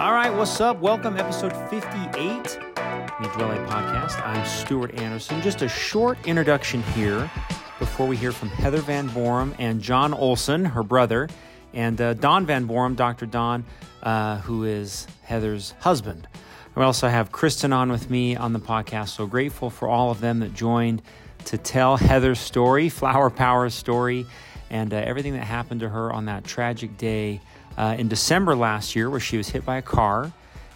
All right, what's up? Welcome, episode 58, Meet Dwell Podcast. I'm Stuart Anderson. Just a short introduction here before we hear from Heather Van Boerum and John Olson, her brother, and uh, Don Van Boerum, Dr. Don, uh, who is Heather's husband. We also have Kristen on with me on the podcast. So grateful for all of them that joined to tell Heather's story, Flower Power's story, and uh, everything that happened to her on that tragic day uh, in December last year where she was hit by a car.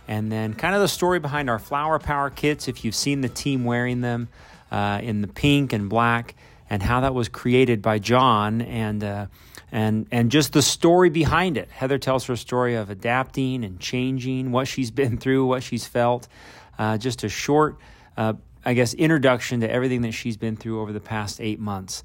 And then, kind of the story behind our Flower Power kits, if you've seen the team wearing them uh, in the pink and black, and how that was created by John, and uh, and and just the story behind it. Heather tells her story of adapting and changing, what she's been through, what she's felt. Uh, just a short, uh, I guess, introduction to everything that she's been through over the past eight months.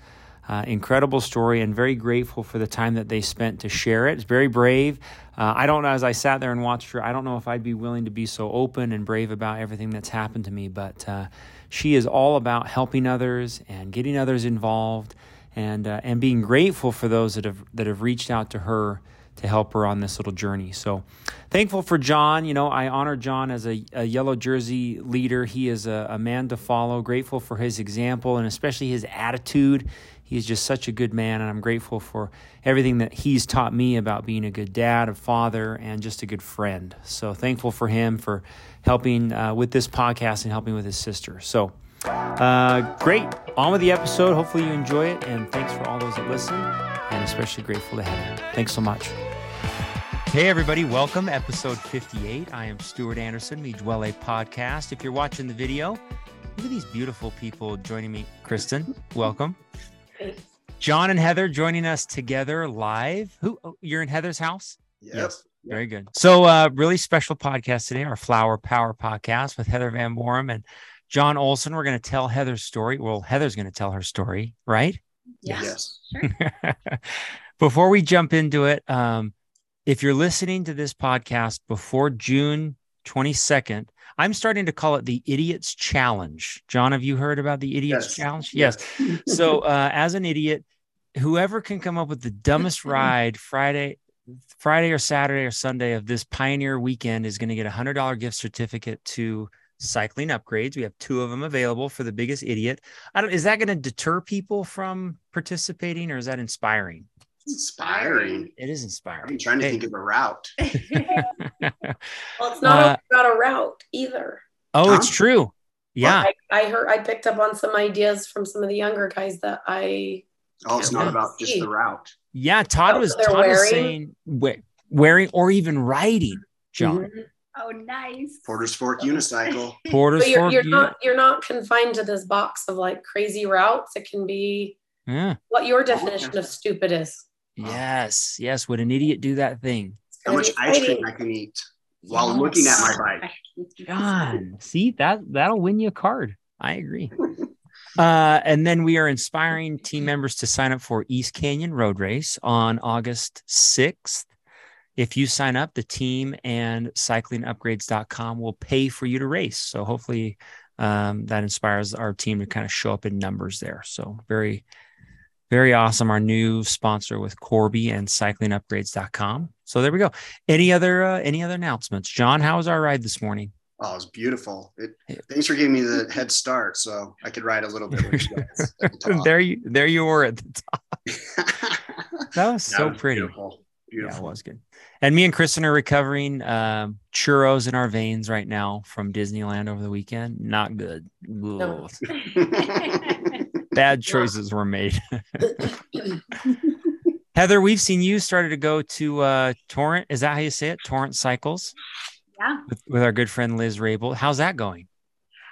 Uh, incredible story and very grateful for the time that they spent to share it. It's very brave. Uh, I don't know, as I sat there and watched her, I don't know if I'd be willing to be so open and brave about everything that's happened to me, but uh, she is all about helping others and getting others involved and, uh, and being grateful for those that have, that have reached out to her to help her on this little journey. So thankful for John. You know, I honor John as a, a yellow jersey leader. He is a, a, man to follow. Grateful for his example and especially his attitude. He's just such a good man, and I'm grateful for everything that he's taught me about being a good dad, a father, and just a good friend. So thankful for him for helping uh, with this podcast and helping with his sister. So uh, great. On with the episode. Hopefully you enjoy it, and thanks for all those that listen, and especially grateful to Heather. Thanks so much. Hey, everybody, welcome. Episode 58. I am Stuart Anderson, Me Dwell a Podcast. If you're watching the video, look at these beautiful people joining me. Kristen, welcome. John and Heather joining us together live. Who oh, you're in Heather's house? Yep. Yes. Very good. So, uh, really special podcast today, our Flower Power podcast with Heather Van Boerum and John Olson. We're going to tell Heather's story. Well, Heather's going to tell her story, right? Yes. yes. Sure. Before we jump into it, um, if you're listening to this podcast before June 22nd, I'm starting to call it the Idiots Challenge. John, have you heard about the Idiots yes. Challenge? Yes. yes. so, uh, as an idiot, whoever can come up with the dumbest ride Friday, Friday or Saturday or Sunday of this Pioneer weekend is going to get a hundred dollar gift certificate to cycling upgrades. We have two of them available for the biggest idiot. I don't. Is that going to deter people from participating, or is that inspiring? Inspiring. It is inspiring. I'm trying to hey. think of a route. well, it's not uh, about a route either. Oh, huh? it's true. Yeah. Well, I, I, heard I picked up on some ideas from some of the younger guys that I Oh, it's not about see. just the route. Yeah, Todd oh, was Todd wearing? was saying wearing or even riding, John. Mm-hmm. Oh, nice. Porter's Fork unicycle. Porter's you're, Fork. You're not you're not confined to this box of like crazy routes. It can be yeah. what your definition of stupid is. Yes, yes. Would an idiot do that thing? How much ice cream I can eat while yes. looking at my bike. John, see that that'll win you a card. I agree. uh, and then we are inspiring team members to sign up for East Canyon Road Race on August 6th. If you sign up, the team and cyclingupgrades.com will pay for you to race. So hopefully um, that inspires our team to kind of show up in numbers there. So very very awesome. Our new sponsor with Corby and cyclingupgrades.com. So there we go. Any other uh, any other announcements? John, how was our ride this morning? Oh, it was beautiful. It, thanks for giving me the head start so I could ride a little bit with you guys. The there you there you were at the top. that was so was pretty. Beautiful. Beautiful. Yeah, it was good. And me and Kristen are recovering um, churros in our veins right now from Disneyland over the weekend. Not good. No. bad choices were made. Heather, we've seen you started to go to uh, Torrent. Is that how you say it? Torrent Cycles. Yeah. With, with our good friend Liz Rabel. How's that going?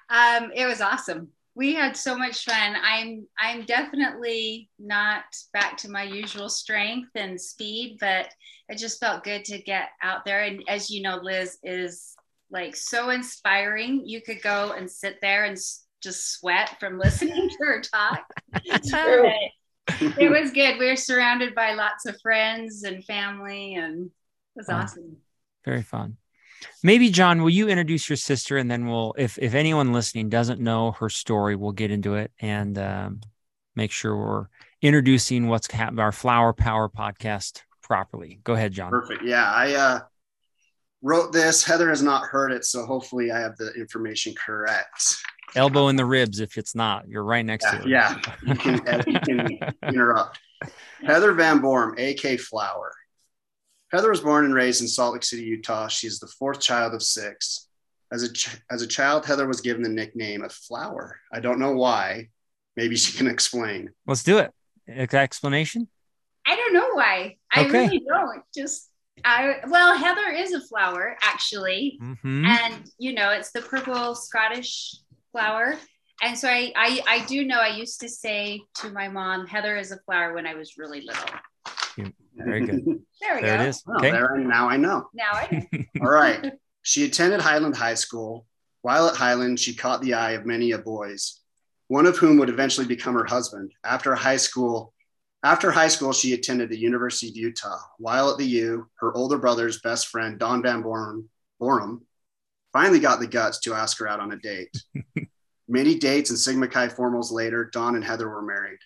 Um, it was awesome. We had so much fun. I'm I'm definitely not back to my usual strength and speed, but it just felt good to get out there. And as you know, Liz is like so inspiring. You could go and sit there and just sweat from listening to her talk. it was good. We were surrounded by lots of friends and family, and it was awesome. Very fun. Maybe John, will you introduce your sister, and then we'll, if if anyone listening doesn't know her story, we'll get into it and um, make sure we're introducing what's happening our Flower Power podcast properly. Go ahead, John. Perfect. Yeah, I uh, wrote this. Heather has not heard it, so hopefully I have the information correct. Elbow in the ribs if it's not. You're right next Yeah, to her. yeah. You can, you can interrupt. Heather Van Boerum, AK Flower. Heather was born and raised in Salt Lake City, Utah. She's the fourth child of six. As a, ch- as a child, Heather was given the nickname of Flower. I don't know why. Maybe she can explain. Let's do it. Explanation? I don't know why. I Okay. really don't. Just I well, Heather is a flower actually, Mm-hmm. and you know it's the purple Scottish flower. And so I, I I do know I used to say to my mom, Heather is a flower when I was really little. Very good. There we There go. it is. Well, Okay. there, now I know. Now I know. All right. She attended Highland High School. While at Highland, she caught the eye of many a boys, one of whom would eventually become her husband. After high school, after high school, she attended the University of Utah. While at the U, her older brother's best friend, Don Van Boerum, Boerum, finally got the guts to ask her out on a date. Many dates and Sigma Chi formals later, Don and Heather were married.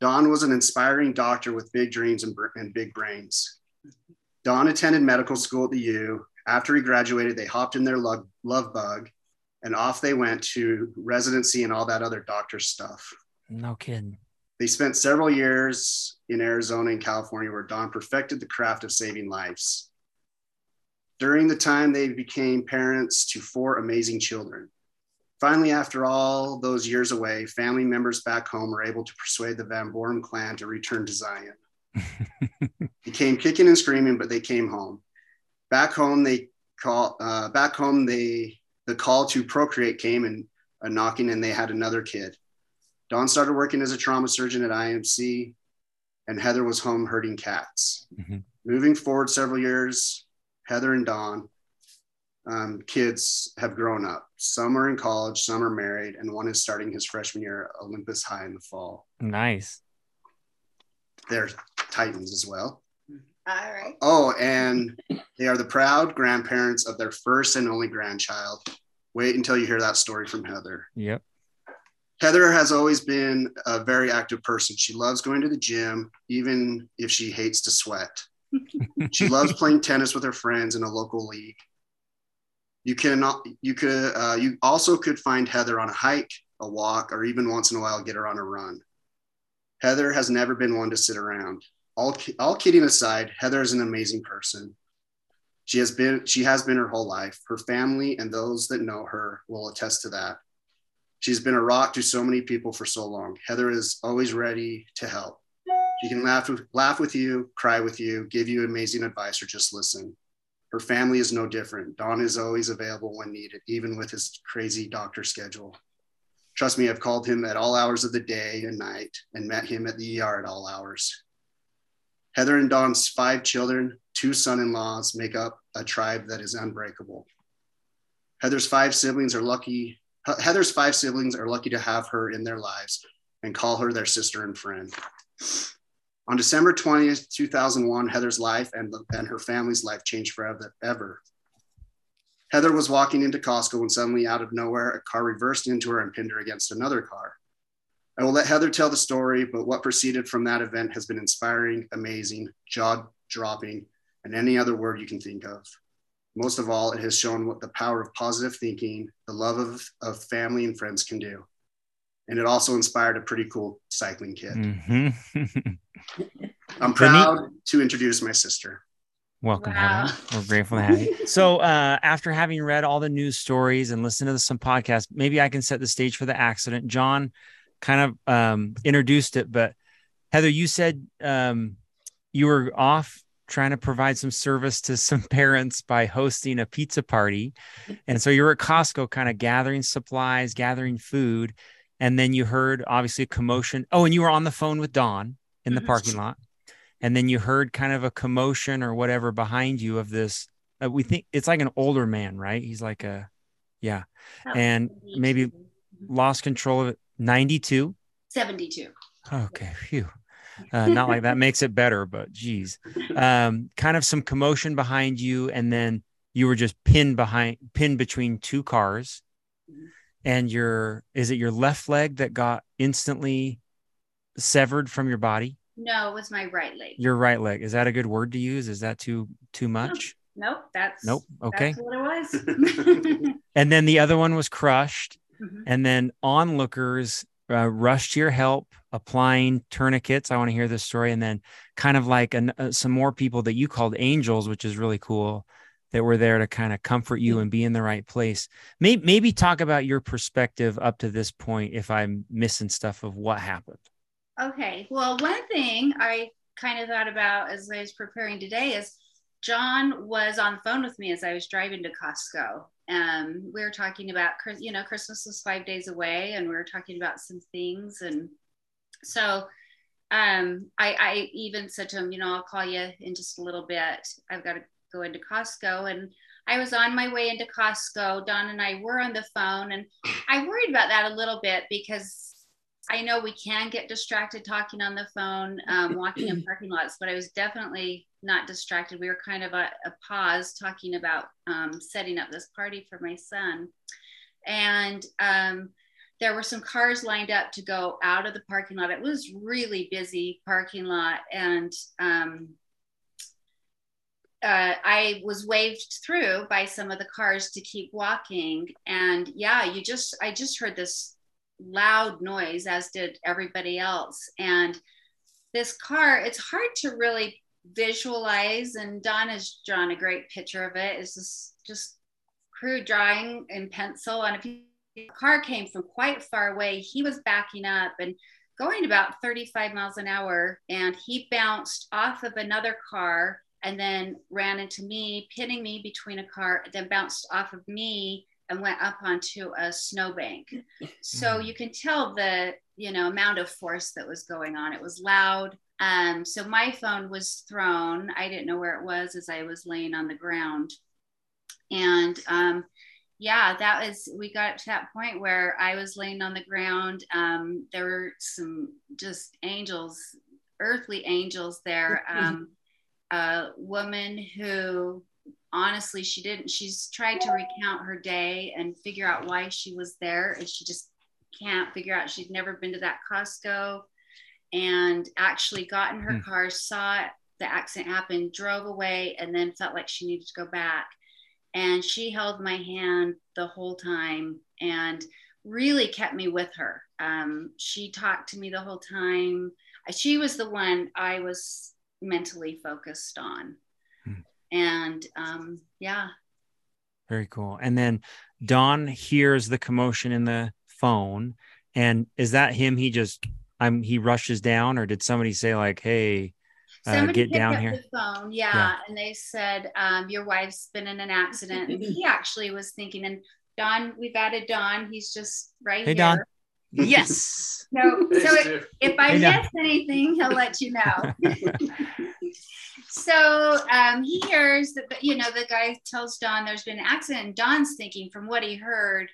Don was an inspiring doctor with big dreams and, br- and big brains. Don attended medical school at the U. After he graduated, they hopped in their love, love bug and off they went to residency and all that other doctor stuff. No kidding. They spent several years in Arizona and California where Don perfected the craft of saving lives. During the time, they became parents to four amazing children. Finally, after all those years away, family members back home were able to persuade the Van Boerum clan to return to Zion. They came kicking and screaming, but they came home. Back home, they call. Uh, back home, they the call to procreate came and a knocking, and they had another kid. Don started working as a trauma surgeon at IMC, and Heather was home herding cats. Mhm. Moving forward several years, Heather and Don um, kids have grown up. Some are in college, some are married, and one is starting his freshman year at Olympus High in the fall. Nice. They're Titans as well. All right. Oh, and they are the proud grandparents of their first and only grandchild. Wait until you hear that story from Heather. Yep. Heather has always been a very active person. She loves going to the gym, even if she hates to sweat. she loves playing tennis with her friends in a local league. You can you could uh, you also could find Heather on a hike, a walk, or even once in a while get her on a run. Heather has never been one to sit around. All all kidding aside, Heather is an amazing person. She has been she has been her whole life. Her family and those that know her will attest to that. She's been a rock to so many people for so long. Heather is always ready to help. She can laugh with, laugh with you, cry with you, give you amazing advice, or just listen. Her family is no different. Don is always available when needed, even with his crazy doctor schedule. Trust me, I've called him at all hours of the day and night and met him at the ER at all hours. Heather and Don's five children, two son in laws, make up a tribe that is unbreakable. Heather's five siblings are lucky. Heather's five siblings are lucky to have her in their lives and call her their sister and friend. On December 20th, 2001, Heather's life and, and her family's life changed forever. Ever. Heather was walking into Costco when suddenly, out of nowhere, a car reversed into her and pinned her against another car. I will let Heather tell the story, but what proceeded from that event has been inspiring, amazing, jaw dropping, and any other word you can think of. Most of all, it has shown what the power of positive thinking, the love of, of family and friends can do. And it also inspired a pretty cool cycling kid. Mhm. I'm proud to introduce my sister. Welcome, Wow. Heather. We're grateful to have you. So, uh, after having read all the news stories and listened to some podcasts, maybe I can set the stage for the accident. John kind of um, introduced it, but Heather, you said um, you were off trying to provide some service to some parents by hosting a pizza party. And so you were at Costco kind of gathering supplies, gathering food. And then you heard obviously a commotion. Oh, and you were on the phone with Don in the Mhm. parking lot. And then you heard kind of a commotion or whatever behind you of this. Uh, we think it's like an older man, right? He's like a, yeah, and maybe lost control of it. 92. 72. Okay, phew. Uh, not like that makes it better, but geez, um, kind of some commotion behind you, and then you were just pinned behind, pinned between two cars, and your is it your left leg that got instantly severed from your body? No, it was my right leg. Your right leg is that a good word to use? Is that too too much? Nope, that's Nope. Okay. That's what it was. And then the other one was crushed. Mhm. And then onlookers uh, rushed to your help, applying tourniquets. I want to hear this story. And then kind of like an, uh, some more people that you called angels, which is really cool, that were there to kind of comfort you and be in the right place. Maybe, maybe talk about your perspective up to this point, if I'm missing stuff of what happened. Okay. Well, one thing I kind of thought about as I was preparing today is John was on the phone with me as I was driving to Costco. Um, we were talking about, you know, Christmas was five days away, and we were talking about some things. And so um, I, I even said to him, you know, I'll call you in just a little bit. I've got to go into Costco. And I was on my way into Costco. Don and I were on the phone, and I worried about that a little bit because I know we can get distracted talking on the phone, um, walking in parking lots, but I was definitely not distracted. We were kind of a, a pause talking about um, setting up this party for my son. And um, there were some cars lined up to go out of the parking lot. It was really busy parking lot. And um, uh, I was waved through by some of the cars to keep walking. And yeah, you just, I just heard this loud noise, as did everybody else. And this car, it's hard to really visualize. And Don has drawn a great picture of it. It's just, just crude drawing in pencil. And if car came from quite far away, he was backing up and going about 35 miles an hour. And he bounced off of another car and then ran into me, pinning me between a car, then bounced off of me and went up onto a snowbank. So Mm. you can tell the you know amount of force that was going on. It was loud. Um, so my phone was thrown. I didn't know where it was as I was laying on the ground. And um, yeah, that was we got to that point where I was laying on the ground. Um, there were some just angels, earthly angels there. Um, a woman who honestly she didn't she's tried to recount her day and figure out why she was there and she just can't figure out she'd never been to that costco and actually got in her Hmm. car saw the accident happen drove away and then felt like she needed to go back and she held my hand the whole time and really kept me with her um, she talked to me the whole time she was the one i was mentally focused on Hmm. and um, yeah Very cool. And then Don hears the commotion in the phone. And is that him? He just, I'm, he rushes down, or did somebody say, like, hey, uh, Somebody get picked down up here? The phone, yeah, Yeah. and they said um, your wife's been in an accident. And he actually was thinking, and Don, we've added Don. He's just right Hey, here. Don. yes. no. so if, if I Hey, Don. miss anything, he'll let you know. so um, he hears that, you know, the guy tells Don there's been an accident. And Don's thinking, from what he heard,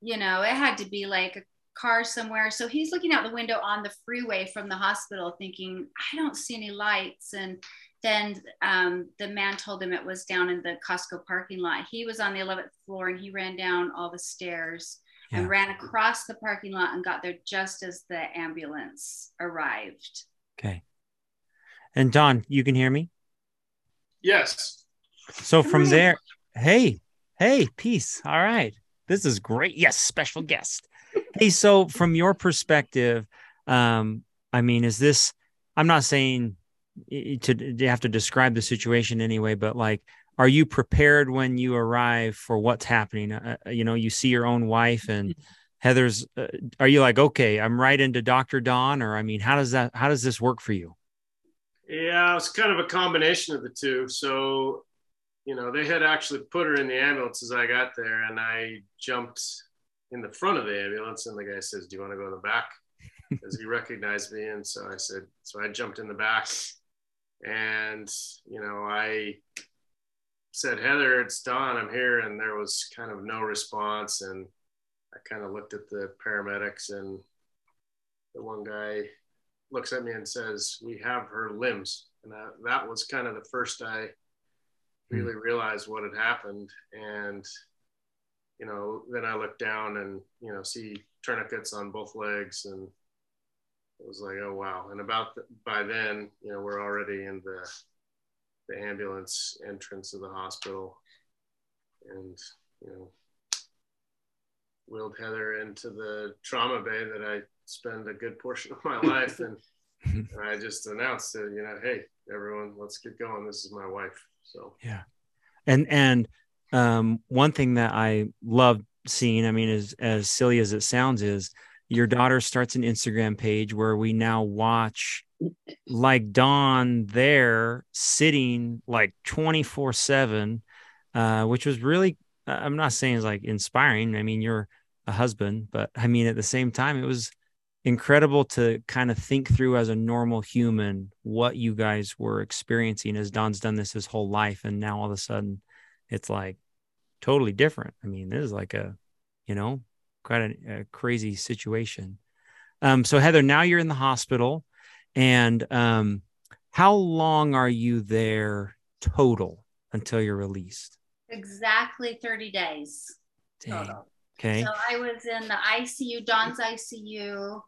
you know, it had to be like a car somewhere. So he's looking out the window on the freeway from the hospital, thinking, I don't see any lights. And then um, the man told him it was down in the Costco parking lot. He was on the 11th floor and he ran down all the stairs Yeah. and ran across the parking lot and got there just as the ambulance arrived. Okay. And Don, you can hear me? Yes. So from there, hey, hey, peace. All right. This is great. Yes, special guest. Hey, so from your perspective, um, I mean, is this, I'm not saying to, to have to describe the situation anyway, but like, are you prepared when you arrive for what's happening? Uh, uh, you know, you see your own wife and Heather's, uh, are you like, okay, I'm right into Dr. Don, or I mean, how does that, how does this work for you? Yeah, it's kind of a combination of the two. So, you know, they had actually put her in the ambulance as I got there, and I jumped in the front of the ambulance, and the guy says, "Do you want to go in the back?" As he recognized me, and so I said, so I jumped in the back, and you know, I said, "Heather, it's Don. I'm here," and there was kind of no response, and I kind of looked at the paramedics, and the one guy looks at me and says, "We have her limbs," and that, that was kind of the first I hmm. really realized what had happened. And you know, then I looked down and you know see tourniquets on both legs, and it was like, oh wow. And about the, by then, you know, we're already in the the ambulance entrance of the hospital, and you know, wheeled Heather into the trauma bay that I spend a good portion of my life, and, and I just announced it. You know, hey, everyone, let's get going. This is my wife. So yeah, and and um, one thing that I love seeing, I mean, as as silly as it sounds, is your daughter starts an Instagram page where we now watch like Don there sitting like 24 7, uh, which was really, I'm not saying it's like inspiring. I mean, you're a husband, but I mean, at the same time, it was incredible to kind of think through as a normal human what you guys were experiencing as Don's done this his whole life. And now all of a sudden it's like totally different. I mean, this is like a, you know, quite a, a crazy situation. Um, so Heather, now you're in the hospital and um, how long are you there total until you're released? Exactly 30 days Dang. total. Okay. So I was in the ICU, Don's ICU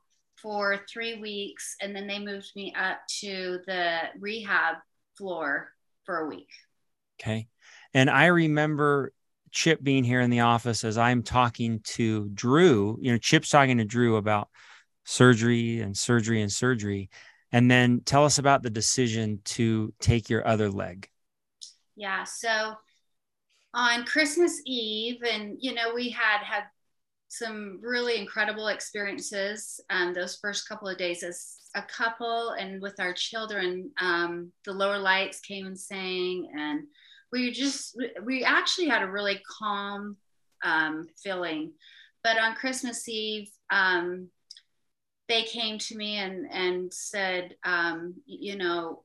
for three weeks, and then they moved me up to the rehab floor for a week. Okay. And I remember Chip being here in the office as I'm talking to Drew. You know, Chip's talking to Drew about surgery and surgery and surgery. And then tell us about the decision to take your other leg. Yeah. So on Christmas Eve, and you know, we had had some really incredible experiences um, those first couple of days as a couple and with our children. Um, the lower lights came and sang, and we just we actually had a really calm um, feeling. But on Christmas Eve, um, they came to me and and said, um, you know,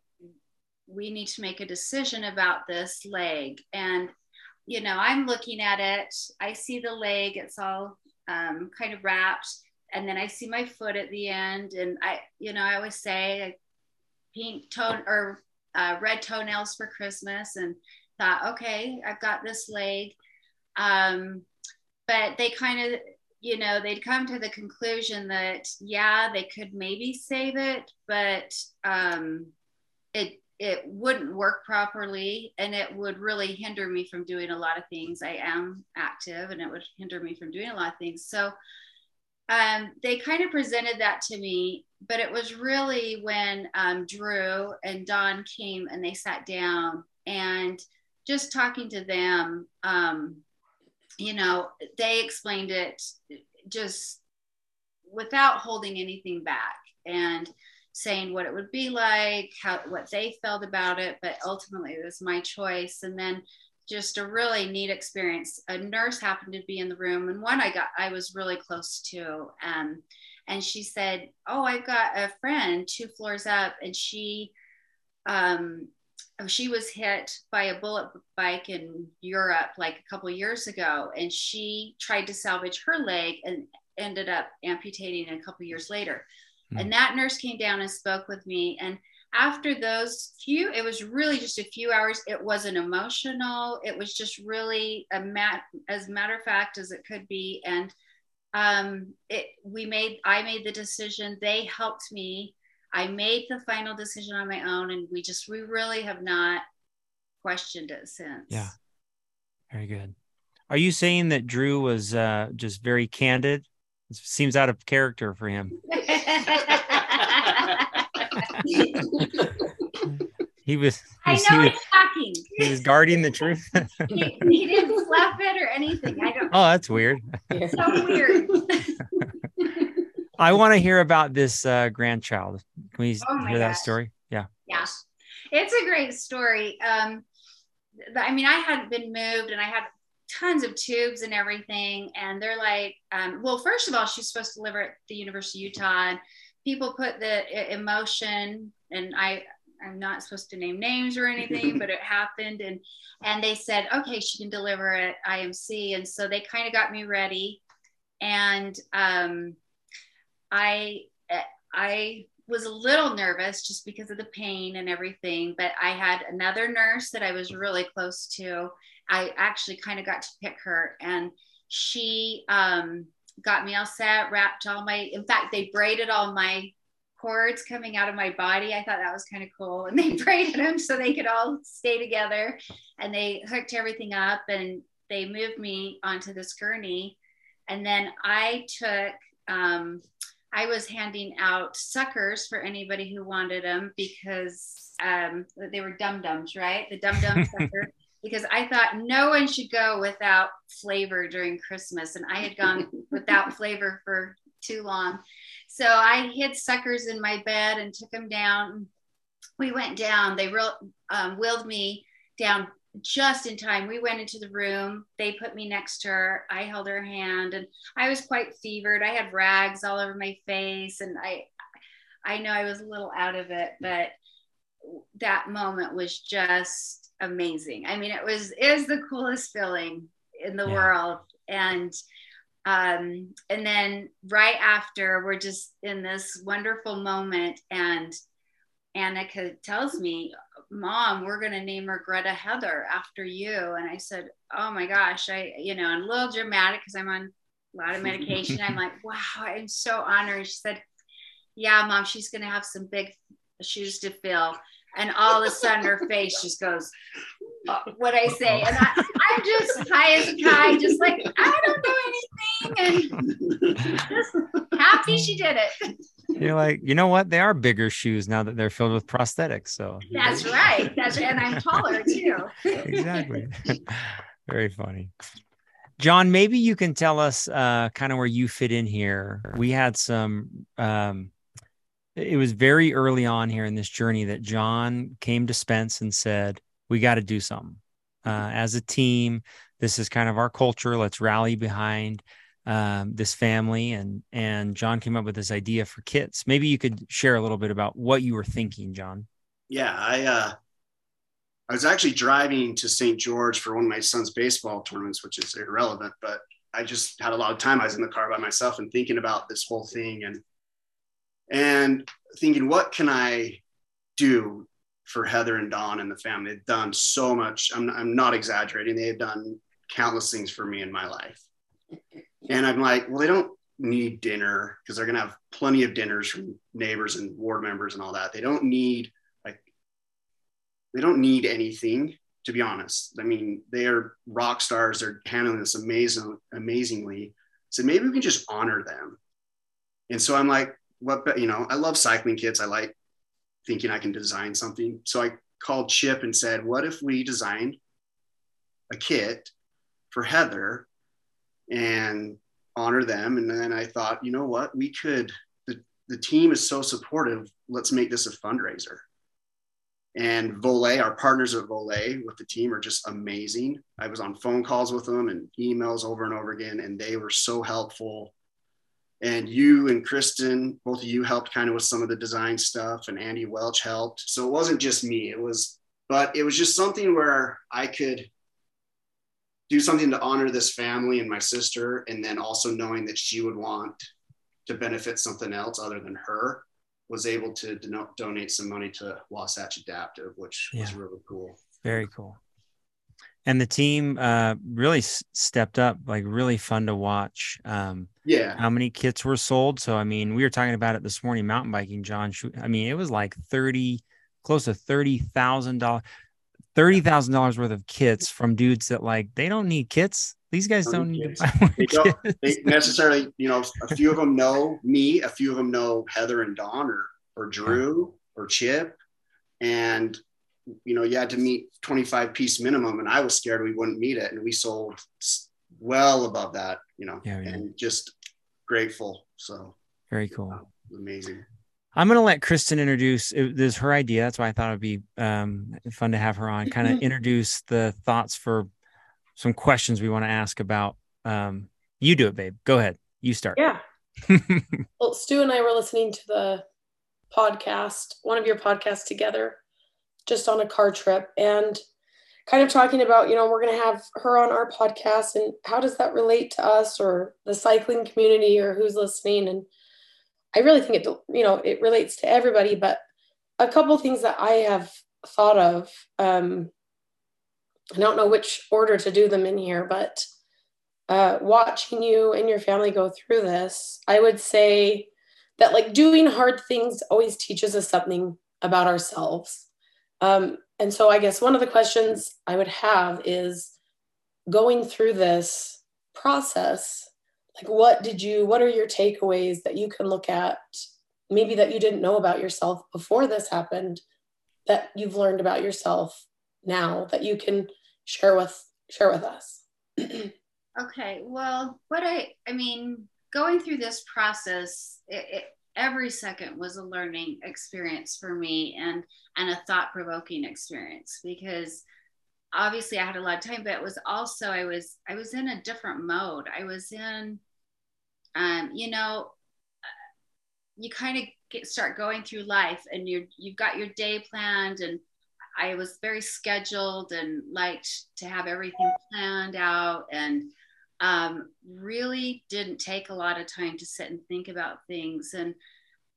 we need to make a decision about this leg. And you know, I'm looking at it. I see the leg; it's all um, kind of wrapped, and then I see my foot at the end. And I, you know, I always say, pink tone or uh, red toenails for Christmas, and thought, okay, I've got this leg. Um, but they kind of, you know, they'd come to the conclusion that, yeah, they could maybe save it, but um, it, it wouldn't work properly and it would really hinder me from doing a lot of things. I am active and it would hinder me from doing a lot of things. So um, they kind of presented that to me, but it was really when um, Drew and Don came and they sat down and just talking to them, um, you know, they explained it just without holding anything back and saying what it would be like, how what they felt about it, but ultimately it was my choice. And then just a really neat experience. A nurse happened to be in the room, and one I got I was really close to. Um, and she said, "Oh, I've got a friend two floors up, and she um, she was hit by a bullet bike in Europe like a couple years ago, and she tried to salvage her leg and ended up amputating a couple years later. Mm. And that nurse came down and spoke with me. And after those few, it was really just a few hours. It wasn't emotional. It was just really a mat as matter of fact as it could be. And um, it we made I made the decision. They helped me I made the final decision on my own, and we just we really have not questioned it since. Yeah, very good. Are you saying that Drew was uh, just very candid? It seems out of character for him. he was. I know he's talking. He was guarding the truth. he, he, didn't slap it or anything. I don't. Oh, that's weird. so weird. I want to hear about this uh, grandchild. Can we oh hear that story? Yeah. Yeah. It's a great story. Um, I mean, I hadn't been moved and I had tons of tubes and everything. And they're like, um, well, first of all, she's supposed to live at the University of Utah. And people put the emotion, and I, I'm not supposed to name names or anything, but it happened. And and they said, okay, she can deliver at IMC. And so they kind of got me ready. And um, I I was a little nervous just because of the pain and everything, but I had another nurse that I was really close to. I actually kind of got to pick her, and she um, got me all set, wrapped all my. In fact, they braided all my cords coming out of my body. I thought that was kind of cool. And they braided them so they could all stay together. And they hooked everything up and they moved me onto this gurney. And then I took, um, I was handing out suckers for anybody who wanted them because um, they were dum dums, right? The dum dum sucker. Because I thought no one should go without flavor during Christmas, and I had gone without flavor for too long. So I hid suckers in my bed and took them down. We went down. They real, um, wheeled me down just in time. We went into the room. They put me next to her. I held her hand, and I was quite fevered. I had rags all over my face, and I, I know I was a little out of it, but that moment was just amazing. I mean, it was is the coolest feeling in the yeah. world, and um, and then right after, we're just in this wonderful moment, and Annika tells me, Mom, we're going to name her Greta Heather after you. And I said, Oh my gosh, I, you know, and a little dramatic because I'm on a lot of medication. I'm like, Wow, I'm so honored. She said, Yeah, Mom, she's going to have some big shoes to fill. And all of a sudden, her face just goes, what I say. And I, am just high as a kite, just like, I don't know anything. And just happy she did it. You're like, you know what? They are bigger shoes now that they're filled with prosthetics. So that's right. That's right. And I'm taller too. exactly. Very funny. John, maybe you can tell us uh, kind of where you fit in here. We had some um, it was very early on here in this journey that John came to Spence and said, we got to do something uh, as a team. This is kind of our culture. Let's rally behind um, this family. And and John came up with this idea for kits. Maybe you could share a little bit about what you were thinking, John. Yeah, I uh, I was actually driving to St. George for one of my son's baseball tournaments, which is irrelevant, but I just had a lot of time. I was in the car by myself and thinking about this whole thing and and thinking, what can I do for Heather and Don and the family. They've done so much. I'm, I'm not exaggerating. They've done countless things for me in my life. And I'm like, well, they don't need dinner because they're going to have plenty of dinners from neighbors and ward members and all that. They don't need like, they don't need anything to be honest. I mean, they are rock stars. They're handling this amazing, amazingly. So maybe we can just honor them. And so I'm like, what, you know, I love cycling kits. I like thinking I can design something. So I called Chip and said, What if we designed a kit for Heather and honor them? And then I thought, you know what? We could, the, the team is so supportive. Let's make this a fundraiser. And Voler, our partners at Voler with the team are just amazing. I was on phone calls with them and emails over and over again, and they were so helpful and you and Kristen, both of you helped kind of with some of the design stuff, and Andy Welch helped. So it wasn't just me. It was, but it was just something where I could do something to honor this family and my sister, and then also knowing that she would want to benefit something else other than her, was able to donate some money to Wasatch Adaptive, which yeah. was really cool. Very cool and the team uh, really s- stepped up like really fun to watch um, yeah. how many kits were sold. So i mean we were talking about it this morning mountain biking john i mean it was like 30 close to $30000 $30000 worth of kits from dudes that like they don't need kits. These guys don't, need they don't they necessarily you know a few of them know me a few of them know heather and don or or drew or chip. And you know, you had to meet 25 piece minimum, and I was scared we wouldn't meet it, and we sold well above that, you know, yeah, yeah. and just grateful. So very cool, amazing. I'm going to let Kristen introduce. It, this is her idea. That's why I thought it'd be um, fun to have her on. Kind of introduce the thoughts for some questions we want to ask about. Um, you do it, babe. Go ahead. You start. Yeah. well, Stu and I were listening to the podcast, one of your podcasts together, just on a car trip and kind of talking about, you know, we're going to have her on our podcast and how does that relate to us or the cycling community or who's listening. And I really think it, you know, it relates to everybody, but a couple things that I have thought of, um, I don't know which order to do them in here, but uh, watching you and your family go through this, I would say that like doing hard things always teaches us something about ourselves. Um, and so I guess one of the questions I would have is going through this process, like what did you, what are your takeaways that you can look at, maybe that you didn't know about yourself before this happened, that you've learned about yourself now that you can share with share with us? okay, well, what I I mean, going through this process, it, it, every second was a learning experience for me and and a thought provoking experience because obviously I had a lot of time, but it was also I was I was in a different mode. I was in, um, you know, you kind of get, start going through life and you you've got your day planned and I was very scheduled and liked to have everything planned out and um, really didn't take a lot of time to sit and think about things. And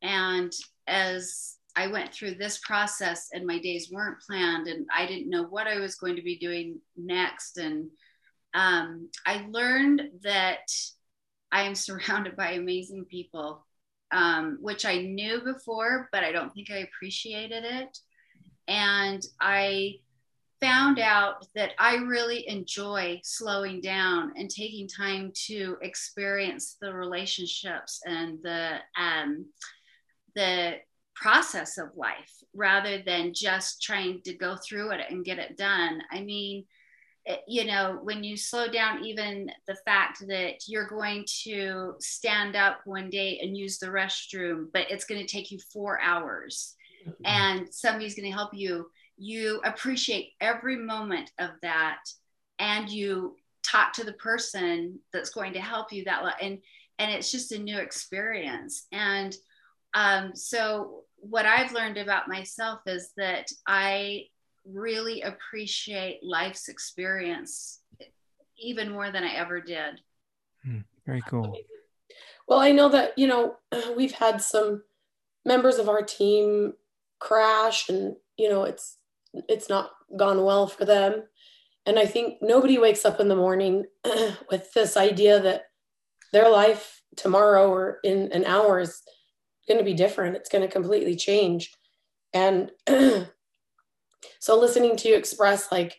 and as I went through this process and my days weren't planned and I didn't know what I was going to be doing next. And um, I learned that I am surrounded by amazing people um, which I knew before but I don't think I appreciated it. And I found out that I really enjoy slowing down and taking time to experience the relationships and the um, the process of life rather than just trying to go through it and get it done. I mean, it, you know, when you slow down, even the fact that you're going to stand up one day and use the restroom, but it's going to take you four hours mm-hmm. and somebody's going to help you you appreciate every moment of that and you talk to the person that's going to help you that and and it's just a new experience. And um, so what i've learned about myself is that i really appreciate life's experience even more than i ever did. Hmm, very cool. Well i know that you know we've had some members of our team crash and you know it's it's not gone well for them. And I think nobody wakes up in the morning with this idea that their life tomorrow or in an hour is going to be different. It's going to completely change. And so listening to you express like,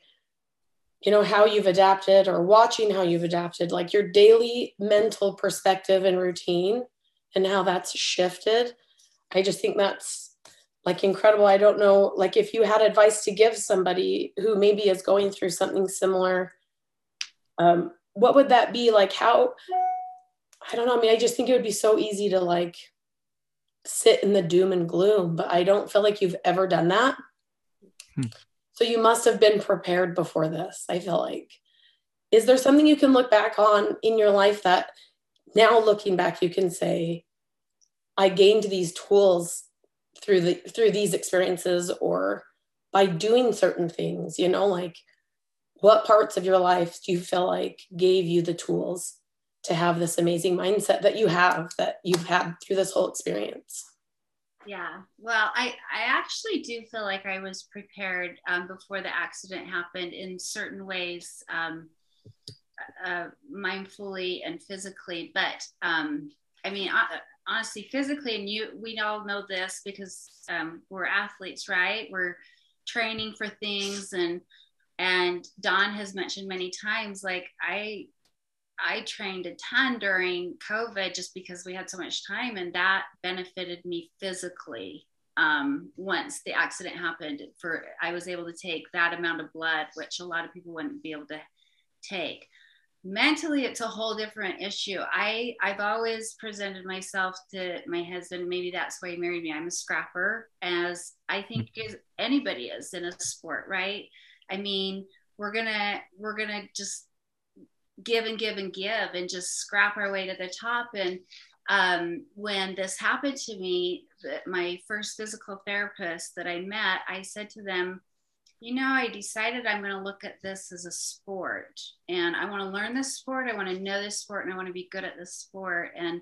you know, how you've adapted or watching how you've adapted, like your daily mental perspective and routine and how that's shifted. I just think that's like incredible. I don't know, like if you had advice to give somebody who maybe is going through something similar, um, what would that be? Like how, I don't know. I mean, I just think it would be so easy to like sit in the doom and gloom, but I don't feel like you've ever done that. Hmm. So you must have been prepared before this. I feel like. Is there something you can look back on in your life that now looking back, you can say, I gained these tools through the through these experiences or by doing certain things you know like what parts of your life do you feel like gave you the tools to have this amazing mindset that you have that you've had through this whole experience? Yeah. Well i i actually do feel like i was prepared um, before the accident happened in certain ways um, uh, mindfully and physically but um, i mean I, honestly physically and you we all know this because um, we're athletes right? We're training for things and and don has mentioned many times like i i trained a ton during covid just because we had so much time and that benefited me physically um, once the accident happened for i was able to take that amount of blood which a lot of people wouldn't be able to take mentally it's a whole different issue. I i've always presented myself to my husband maybe that's why he married me. I'm a scrapper as i think mm-hmm. anybody is in a sport right? I mean we're gonna we're gonna just give and give and give and just scrap our way to the top. And um, when this happened to me my first physical therapist that i met i said to them you know, I decided I'm going to look at this as a sport and I want to learn this sport. I want to know this sport and I want to be good at this sport. And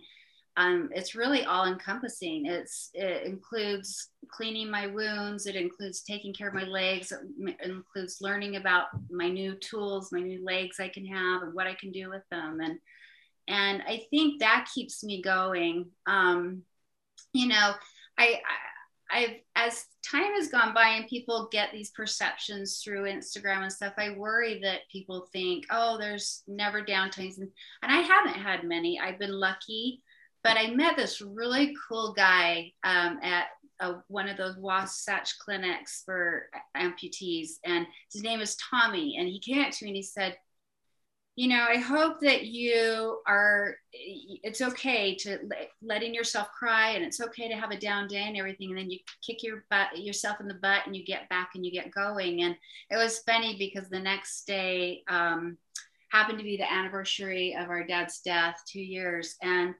um, it's really all encompassing. It's, it includes cleaning my wounds. It includes taking care of my legs. It includes learning about my new tools, my new legs I can have and what I can do with them. And, and I think that keeps me going. Um, you know, I, I I've as time has gone by and people get these perceptions through Instagram and stuff, I worry that people think, oh, there's never downtimes. And, and I haven't had many. I've been lucky, but I met this really cool guy um, at one of those Wasatch clinics for amputees. And his name is Tommy. And he came up to me and he said, you know, I hope that you are, it's okay to letting yourself cry and it's okay to have a down day and everything. And then you kick your butt, yourself in the butt and you get back and you get going. And it was funny because the next day um, happened to be the anniversary of our dad's death, two years. And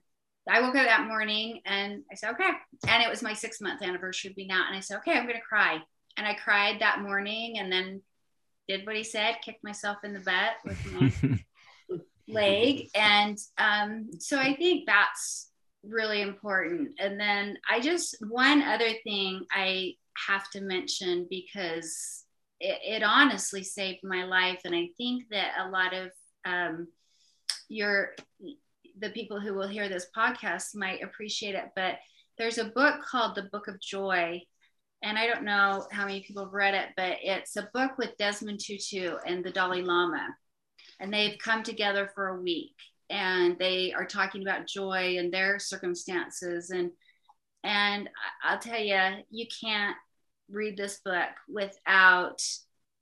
I woke up that morning and I said, okay. And it was my six month anniversary being out. And I said, okay, I'm going to cry. And I cried that morning and then did what he said, kicked myself in the butt with my leg. And um, so I think that's really important. And then I just, one other thing I have to mention because it, it honestly saved my life. And I think that a lot of um, your, the people who will hear this podcast might appreciate it, but there's a book called The Book of Joy and I don't know how many people have read it, but it's a book with Desmond Tutu and the Dalai Lama. And they've come together for a week and they are talking about joy and their circumstances. And and I'll tell you, you can't read this book without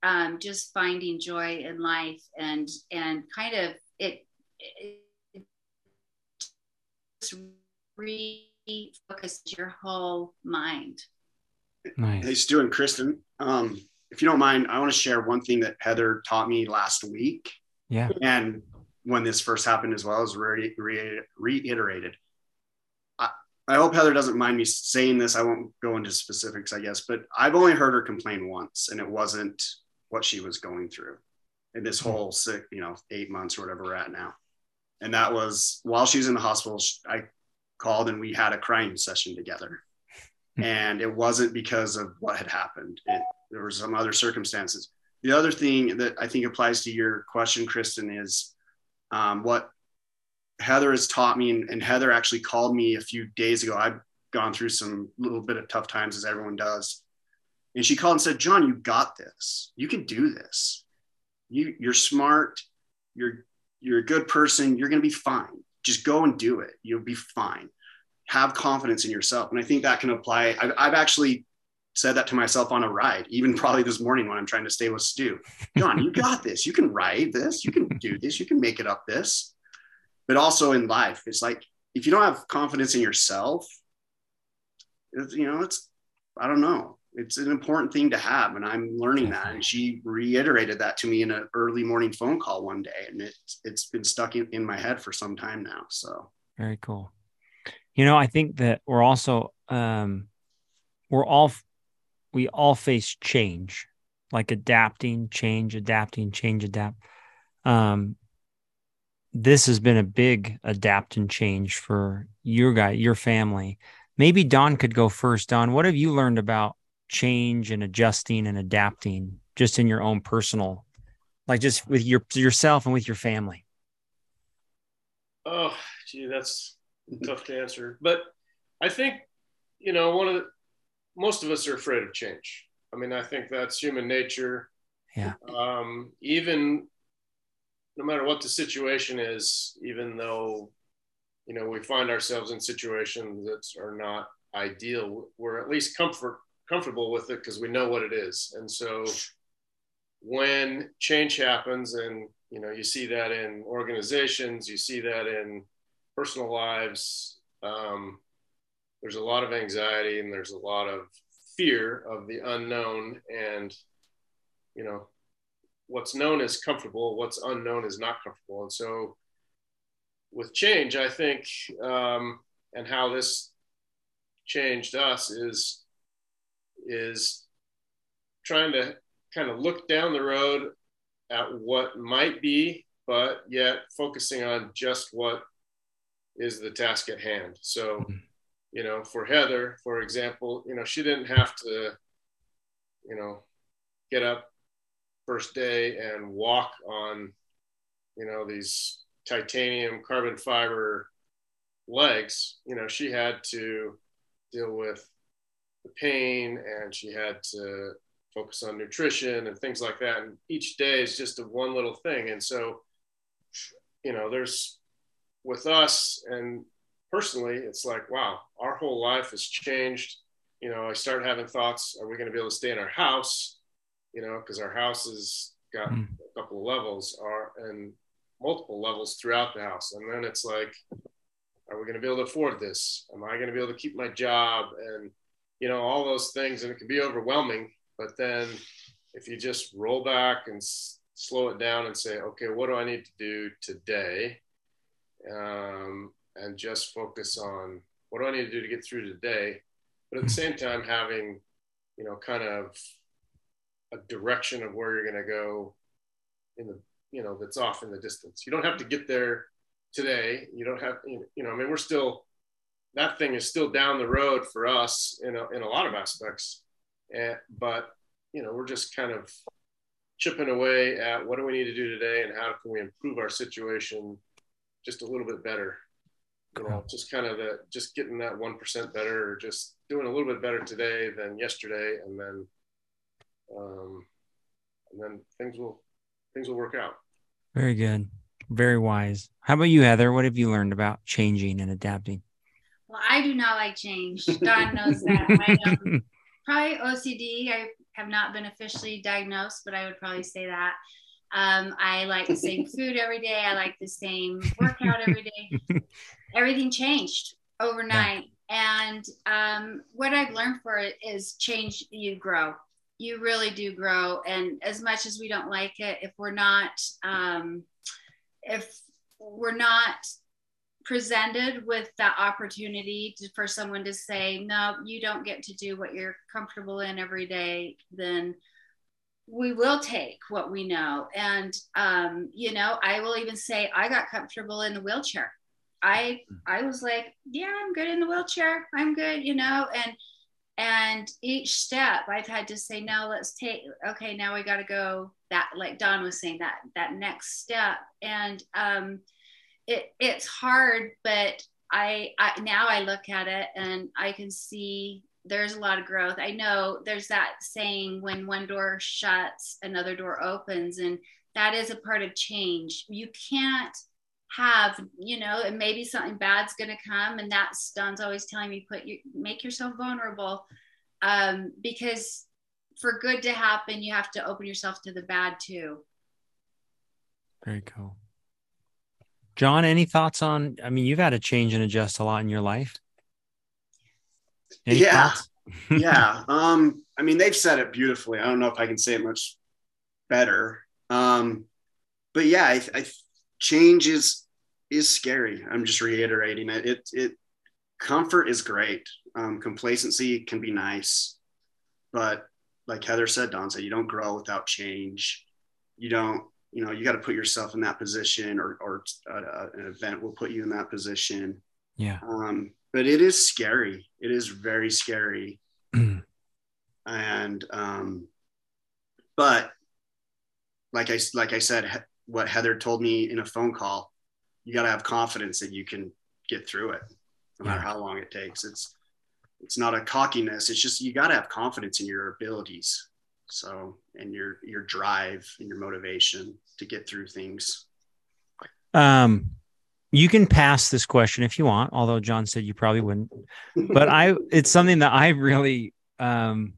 um, just finding joy in life and and kind of it, it, just refocuses your whole mind. Nice. Hey, Stu and Kristen, um, if you don't mind, I want to share one thing that Heather taught me last week. Yeah. And when this first happened as well as re- re- reiterated. I, I hope Heather doesn't mind me saying this. I won't go into specifics, I guess, but I've only heard her complain once, and it wasn't what she was going through in this hmm. whole six, you know, eight months or whatever we're at now. And that was while she was in the hospital, I called and we had a crying session together and it wasn't because of what had happened. It, there were some other circumstances. The other thing that I think applies to your question, Kristen, is um, what Heather has taught me, and, and, Heather actually called me a few days ago. I've gone through some little bit of tough times, as everyone does, and she called and said, "John, you got this. You can do this. You, you're smart. You're you're a good person. You're going to be fine. Just go and do it. You'll be fine." Have confidence in yourself. And I think that can apply. I've, I've actually said that to myself on a ride, even probably this morning when I'm trying to stay with Stu. John, you got this. You can ride this. You can do this. You can make it up this. But also in life, it's like if you don't have confidence in yourself, you know, it's, I don't know. It's an important thing to have. And I'm learning that. And she reiterated that to me in an early morning phone call one day. And it's, it's been stuck in, in my head for some time now. So very cool. You know, I think that we're also um, we're all we all face change, like adapting, change, adapting, change, adapt. Um, this has been a big adapt and change for your guy, your family. Maybe Don could go first. Don, what have you learned about change and adjusting and adapting just in your own personal, like just with your yourself and with your family? Oh, gee, that's tough to answer. But I think, you know, one of the most of us are afraid of change. I mean, I think that's human nature. Yeah. Um, even no matter what the situation is, even though, you know, we find ourselves in situations that are not ideal, we're at least comfort comfortable with it because we know what it is. And so when change happens and you know you see that in organizations you see that in personal lives, um, there's a lot of anxiety and there's a lot of fear of the unknown. And, you know, what's known is comfortable, what's unknown is not comfortable. And so, with change, I think, um, and how this changed us is is trying to kind of look down the road at what might be, but yet focusing on just what is the task at hand. So, mm-hmm. you know, for Heather, for example, you know, she didn't have to, you know, get up first day and walk on, you know, these titanium carbon fiber legs. You know, she had to deal with the pain and she had to focus on nutrition and things like that. And each day is just a one little thing. And so, you know, there's with us and personally, it's like, wow, our whole life has changed. You know, I started having thoughts, are we going to be able to stay in our house? You know, because our house has got mm. a couple of levels are and multiple levels throughout the house. And then it's like, are we going to be able to afford this? Am I going to be able to keep my job? And, you know, all those things. And it can be overwhelming. But then if you just roll back and s- slow it down and say, okay, what do I need to do today? Um, and just focus on what do I need to do to get through today? But at the same time, having, you know, kind of a direction of where you're going to go in the, you know, that's off in the distance. You don't have to get there today. You don't have, you know, I mean, we're still, that thing is still down the road for us in a, in a lot of aspects. And, but, you know, we're just kind of chipping away at what do we need to do today and how can we improve our situation just a little bit better. You know, just kind of the, just getting that 1% better or just doing a little bit better today than yesterday. And then, um, and then things will, things will work out. Very good. Very wise. How about you, Heather? What have you learned about changing and adapting? Well, I do not like change. Don knows that. I am probably OCD. I have not been officially diagnosed, but I would probably say that. Um, I like the same food every day. I like the same workout every day. Everything changed overnight. Yeah. And um, what I've learned for it is change, you grow. You really do grow. And as much as we don't like it, if we're not, um, if we're not presented with that opportunity to, for someone to say, no, you don't get to do what you're comfortable in every day, then we will take what we know. And, um, you know, I will even say, I got comfortable in the wheelchair. I, I was like, yeah, I'm good in the wheelchair. I'm good, you know, and, and each step I've had to say, no, let's take, okay, now we got to go that, like Don was saying that, that next step. And, um, it, it's hard, but I, I now I look at it and I can see there's a lot of growth. I know there's that saying when one door shuts, another door opens, and that is a part of change. You can't have, you know, and maybe something bad's going to come, and that's Don's always telling me, put you make yourself vulnerable, um, because for good to happen, you have to open yourself to the bad too. Very cool. John, any thoughts on? I mean, you've had to change and adjust a lot in your life. Any yeah, yeah. Um, I mean, they've said it beautifully. I don't know if I can say it much better. Um, but yeah, I, I change is is scary. I'm just reiterating it. It it comfort is great. Um, complacency can be nice, but like Heather said, Don said, you don't grow without change. You don't you know you got to put yourself in that position or, or uh, an event will put you in that position yeah um, but it is scary. It is very scary. And um, but like i like i said what heather told me in a phone call you got to have confidence that you can get through it no matter how long it takes. It's it's not a cockiness. It's just you got to have confidence in your abilities. So and your your drive and your motivation to get through things. Um you can pass this question if you want although john said you probably wouldn't. But i it's something that i really um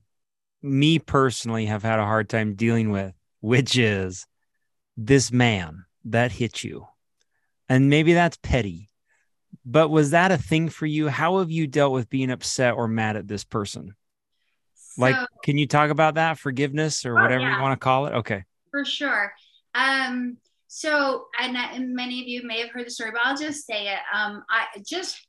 me personally have had a hard time dealing with which is this man that hit you. And maybe that's petty but was that a thing for you? How have you dealt with being upset or mad at this person? Like can you talk about that? Forgiveness or oh, whatever yeah. you want to call it? Okay. For sure. Um so and, and, many of you may have heard the story but i'll just say it um i just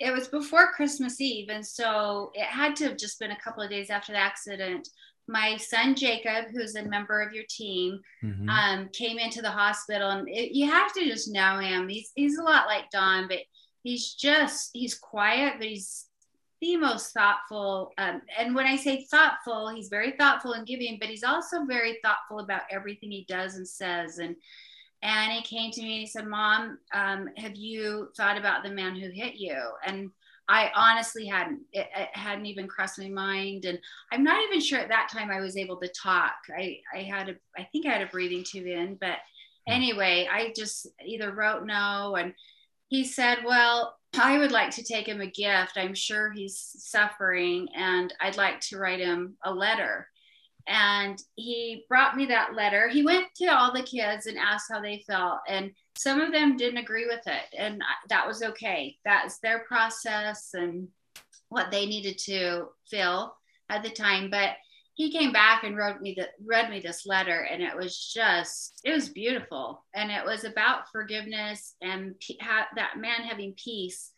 it was before christmas eve and so it had to have just been a couple of days after the accident my son jacob who's a member of your team mm-hmm. um, came into the hospital and it, you have to just know him he's, he's a lot like don but he's just he's quiet but he's the most thoughtful. Um, and when I say thoughtful, he's very thoughtful and giving, but he's also very thoughtful about everything he does and says. And and he came to me and he said, "Mom, um, have you thought about the man who hit you?" And I honestly hadn't. It, it, hadn't even crossed my mind, and I'm not even sure at that time I was able to talk. I I had a I think I had a breathing tube in, but hmm. anyway, I just either wrote no, and he said, well. I would like to take him a gift. I'm sure he's suffering, and I'd like to write him a letter and he brought me that letter. He went to all the kids and asked how they felt, and some of them didn't agree with it, and that was okay. That's their process and what they needed to feel at the time. But he came back and wrote me that read me this letter, and it was just it was beautiful, and it was about forgiveness and that man having peace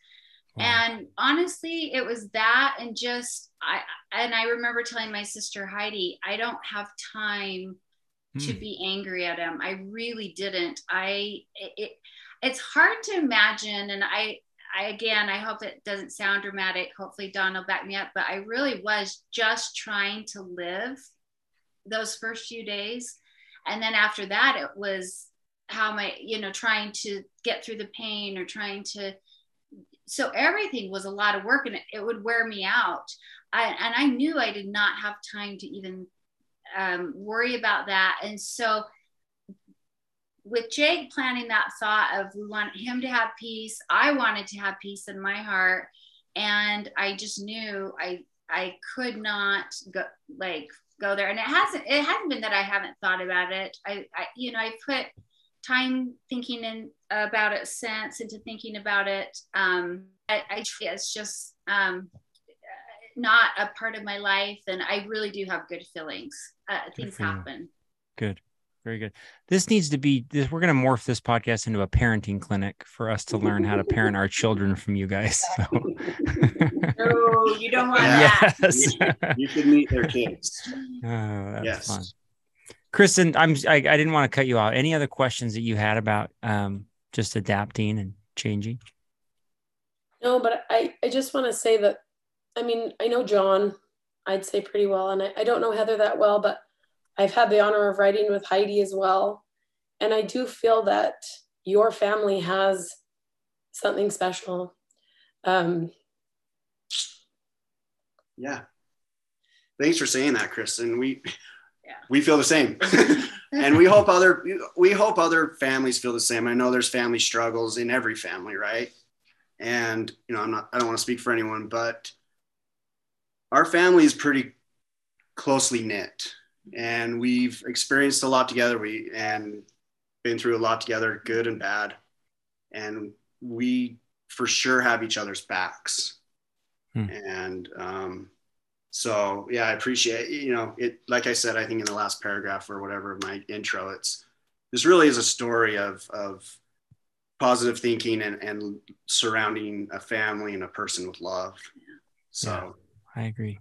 and honestly, it was that and just I and I remember telling my sister Heidi, I don't have time to hmm. be angry at him. I really didn't. I it, it's hard to imagine and I I again, I hope it doesn't sound dramatic. Hopefully Don will back me up, but I really was just trying to live those first few days. And then after that it was how am I, you know, trying to get through the pain or trying to so everything was a lot of work and it, it would wear me out I, and i knew i did not have time to even um, worry about that. And so with jake planning that thought of we want him to have peace i wanted to have peace in my heart. And i just knew i i could not go like go there. And it hasn't it hasn't been that i haven't thought about it. I, I you know i put time thinking in, about it since into thinking about it. Um, I, I it's just um, not a part of my life, and I really do have good feelings. Uh, things happen. Good. Very good. This needs to be. This, we're going to morph this podcast into a parenting clinic for us to learn how to parent our children from you guys. So. no, you don't want yes. that. You should meet their kids. Oh, yes. Fun. Kristen, I'm I, I didn't want to cut you out Any other questions that you had about um, just adapting and changing? No, but I, I just want to say that I mean, I know John, I'd say pretty well, and I, I don't know Heather that well, but I've had the honor of writing with Heidi as well. And I do feel that your family has something special. Um, yeah. Thanks for saying that, Kristen. We we feel the same and we hope other we hope other families feel the same i know there's family struggles in every family right and you know i'm not i don't want to speak for anyone but our family is pretty closely knit and we've experienced a lot together. We and been through a lot together good and bad. And we for sure have each other's backs. Hmm. and um, so yeah i appreciate you know it like i said i think in the last paragraph or whatever of my intro it's this really is a story of of positive thinking and, and surrounding a family and a person with love. So yeah, i agree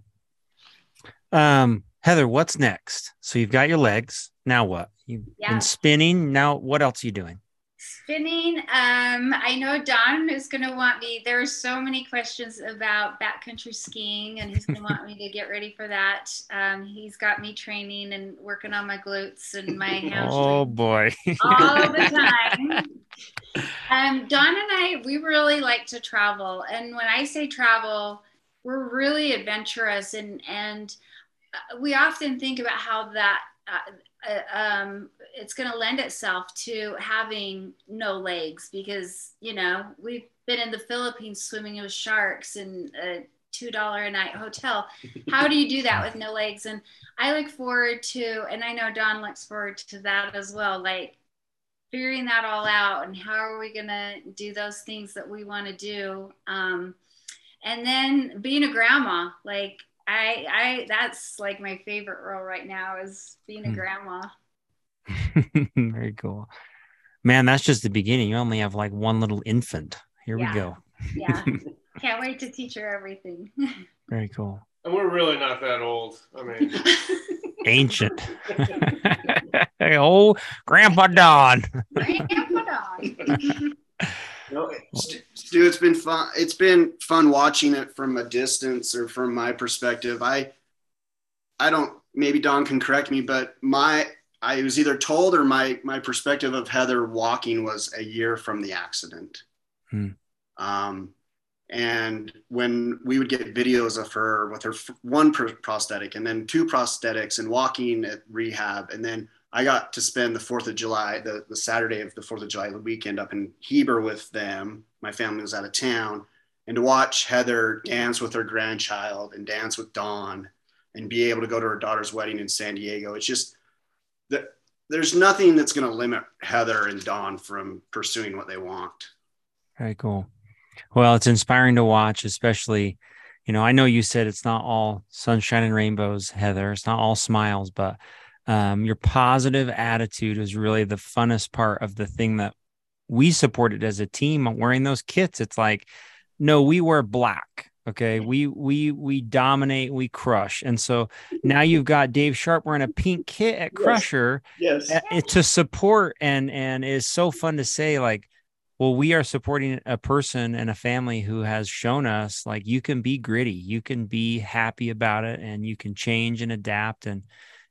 um heather what's next so you've got your legs now what you've yeah. been spinning now what else are you doing spinning. Um, I know Don is going to want me. There are so many questions about backcountry skiing, and he's going to want me to get ready for that. Um, he's got me training and working on my glutes and my hamstrings. Oh boy! all the time. Um, Don and I, we really like to travel, and when I say travel, we're really adventurous, and and uh, we often think about how that. Uh, uh, um, it's going to lend itself to having no legs because you know we've been in the Philippines swimming with sharks in a two dollar a night hotel. How do you do that with no legs? And I look forward to, and I know Don looks forward to that as well. Like figuring that all out and how are we going to do those things that we want to do. Um, and then being a grandma, like I, I, that's like my favorite role right now is being a hmm. grandma. Very cool. Man, that's just the beginning. You only have like one little infant. Here yeah. we go. yeah. Can't wait to teach her everything. Very cool. And we're really not that old. I mean, ancient. hey, oh, Grandpa Don. Grandpa Don. No, Stu, it's been fun. It's been fun watching it from a distance or from my perspective. I, I don't. Maybe Don can correct me, but my I was either told or my my perspective of Heather walking was a year from the accident. Hmm. Um, And when we would get videos of her with her one prosthetic and then two prosthetics and walking at rehab, and then I got to spend the Fourth of July, the, the Saturday of the Fourth of July, weekend up in Heber with them. My family was out of town, and to watch Heather dance with her grandchild and dance with Don, and be able to go to her daughter's wedding in San Diego, it's just that there's nothing that's going to limit Heather and Don from pursuing what they want. Very cool. Well, it's inspiring to watch, especially, you know, I know you said it's not all sunshine and rainbows, Heather. It's not all smiles, but um, your positive attitude is really the funnest part of the thing that we supported as a team wearing those kits. It's like, no, we wear black. Okay. We we we dominate, we crush. And so now you've got Dave Sharp wearing a pink kit at Crusher yes. yes. to support and and is so fun to say like well we are supporting a person and a family who has shown us like you can be gritty you can be happy about it and you can change and adapt and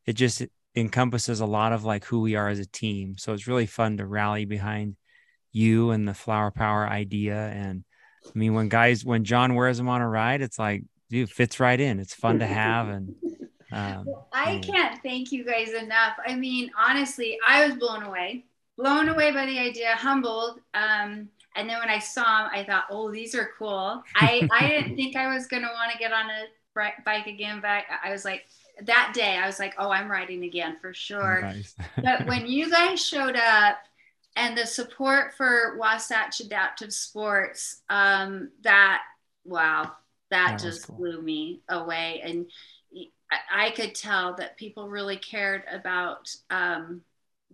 it just encompasses a lot of like who we are as a team so it's really fun to rally behind you and the flower power idea and i mean when guys when john wears them on a ride it's like dude fits right in it's fun to have and um, well, i can't thank you guys enough i mean honestly i was blown away blown away by the idea, humbled. Um, and then when I saw them, I thought, oh, these are cool. I, I didn't think I was going to want to get on a bike again, but I was like, that day, I was like, oh, I'm riding again for sure. Nice. but when you guys showed up and the support for Wasatch Adaptive Sports, um, that, wow, that, that just cool. blew me away. And I, I could tell that people really cared about um,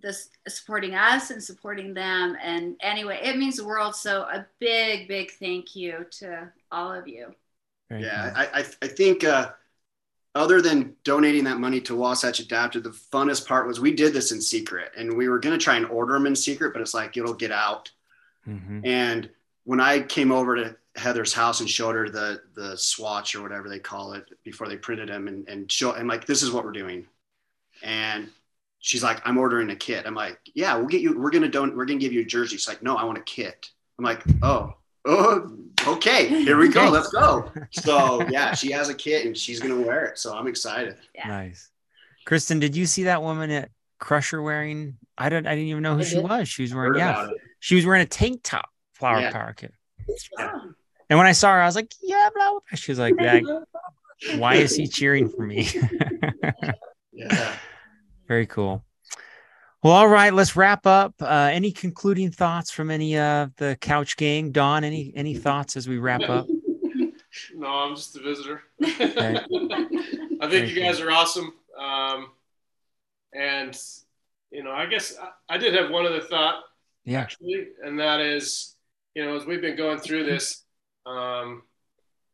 this supporting us and supporting them. And anyway, it means the world. So a big, big thank you to all of you. Very yeah, I, I, I, think uh, other than donating that money to Wasatch Adapted, the funnest part was we did this in secret and we were going to try and order them in secret, but it's like, it'll get out. Mm-hmm. And when I came over to Heather's house and showed her the, the swatch or whatever they call it before they printed them and, and show, and like, this is what we're doing. And she's like, I'm ordering a kit. I'm like, yeah, we'll get you, we're going to don't, we're going to give you a jersey. She's like, no, I want a kit. I'm like, oh, oh, okay, here we go. Let's go. So yeah, she has a kit and she's going to wear it. So I'm excited. Yeah. Nice. Kristen, did you see that woman at Crusher wearing, I don't, I didn't even know who she was. She was wearing, yeah, she was wearing a tank top flower yeah. power kit. Yeah. And when I saw her, I was like, yeah, blah, blah. She was like, why is he cheering for me? yeah. Very cool. Well, all right, let's wrap up. Uh, any concluding thoughts from any of uh, the couch gang? Don, any any thoughts as we wrap up? No, I'm just a visitor. Okay. I think you guys are awesome. Um, and you know, I guess I, I, did have one other thought. Yeah. Actually, and that is, you know, as we've been going through this, um,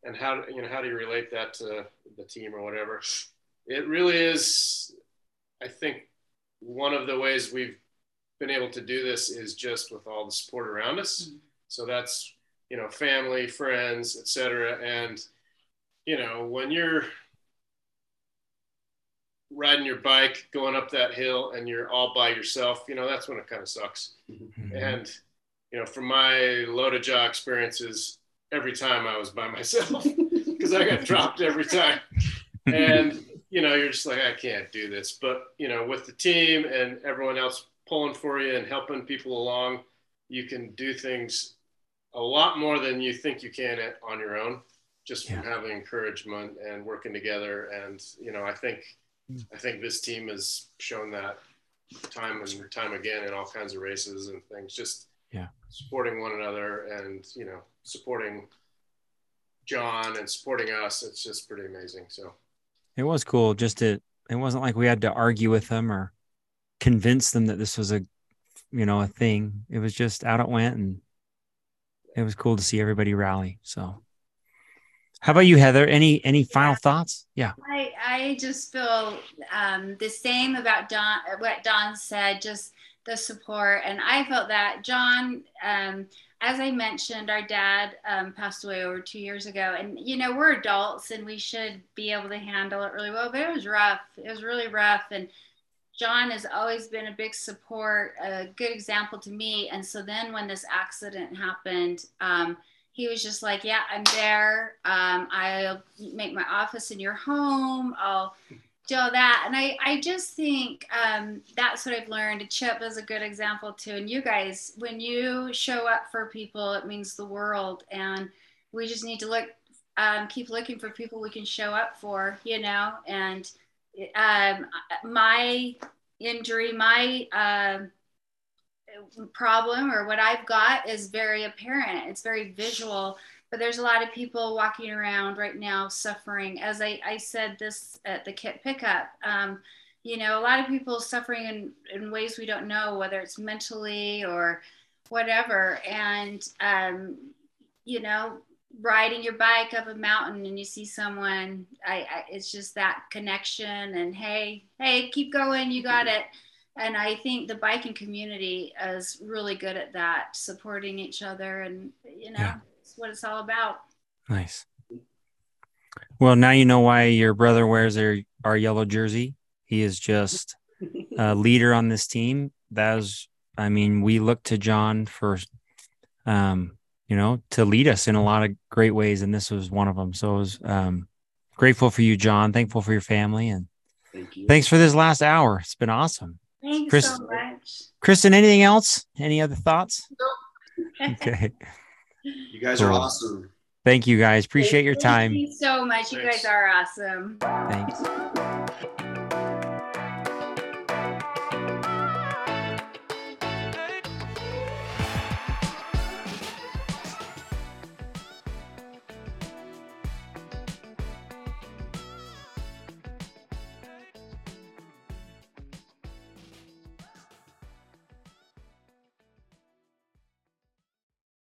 and how you know how do you relate that to the team or whatever? It really is I think one of the ways we've been able to do this is just with all the support around us. Mm-hmm. So that's you know family, friends, etc. And you know when you're riding your bike going up that hill and you're all by yourself, you know that's when it kind of sucks. Mm-hmm. And you know from my LoToJa experiences, every time I was by myself because I got dropped every time. And you know, you're just like, I can't do this. But, you know, with the team and everyone else pulling for you and helping people along, you can do things a lot more than you think you can on your own, just from having encouragement and working together. And, you know, I think, hmm. I think this team has shown that time and time again in all kinds of races and things, just yeah, supporting one another and, you know, supporting John and supporting us. It's just pretty amazing. So, it was cool just to it wasn't like we had to argue with them or convince them that this was a you know a thing. It was just out it went and it was cool to see everybody rally. So how about you, Heather? Any any final thoughts? Yeah. I, I just feel um, the same about Don what Don said, just the support. And I felt that John um, as I mentioned, our dad um, passed away over two years ago, and you know we're adults and we should be able to handle it really well. But it was rough. It was really rough, and John has always been a big support, a good example to me. And so then when this accident happened, um, he was just like, "Yeah, I'm there. Um, I'll make my office in your home. I'll that." And I, I just think um, that's what I've learned. Chip is a good example too. And you guys, when you show up for people, it means the world. And we just need to look, um, keep looking for people we can show up for, you know. And um, my injury, my um, problem or what I've got is very apparent. It's very visual. But there's a lot of people walking around right now suffering. As I, I said this at the kit pickup, um, you know, a lot of people suffering in, in ways we don't know, whether it's mentally or whatever. And, um, you know, riding your bike up a mountain and you see someone, I, I, it's just that connection and hey, hey, keep going, you got it and I think the biking community is really good at that, supporting each other, and you know, yeah. It's what it's all about. Nice. Well, now you know why your brother wears our, our yellow jersey. He is just a leader on this team. That is, I mean, we look to John for, um, you know, to lead us in a lot of great ways, and this was one of them. So I was um, grateful for you, John. Thankful for your family, and Thank you. thanks for this last hour. It's been awesome. Thanks Chris, so much. Kristen, anything else? Any other thoughts? No. okay. You guys cool. are awesome. Thank you guys. Appreciate your time. Thank you so much. You guys are awesome. Thanks.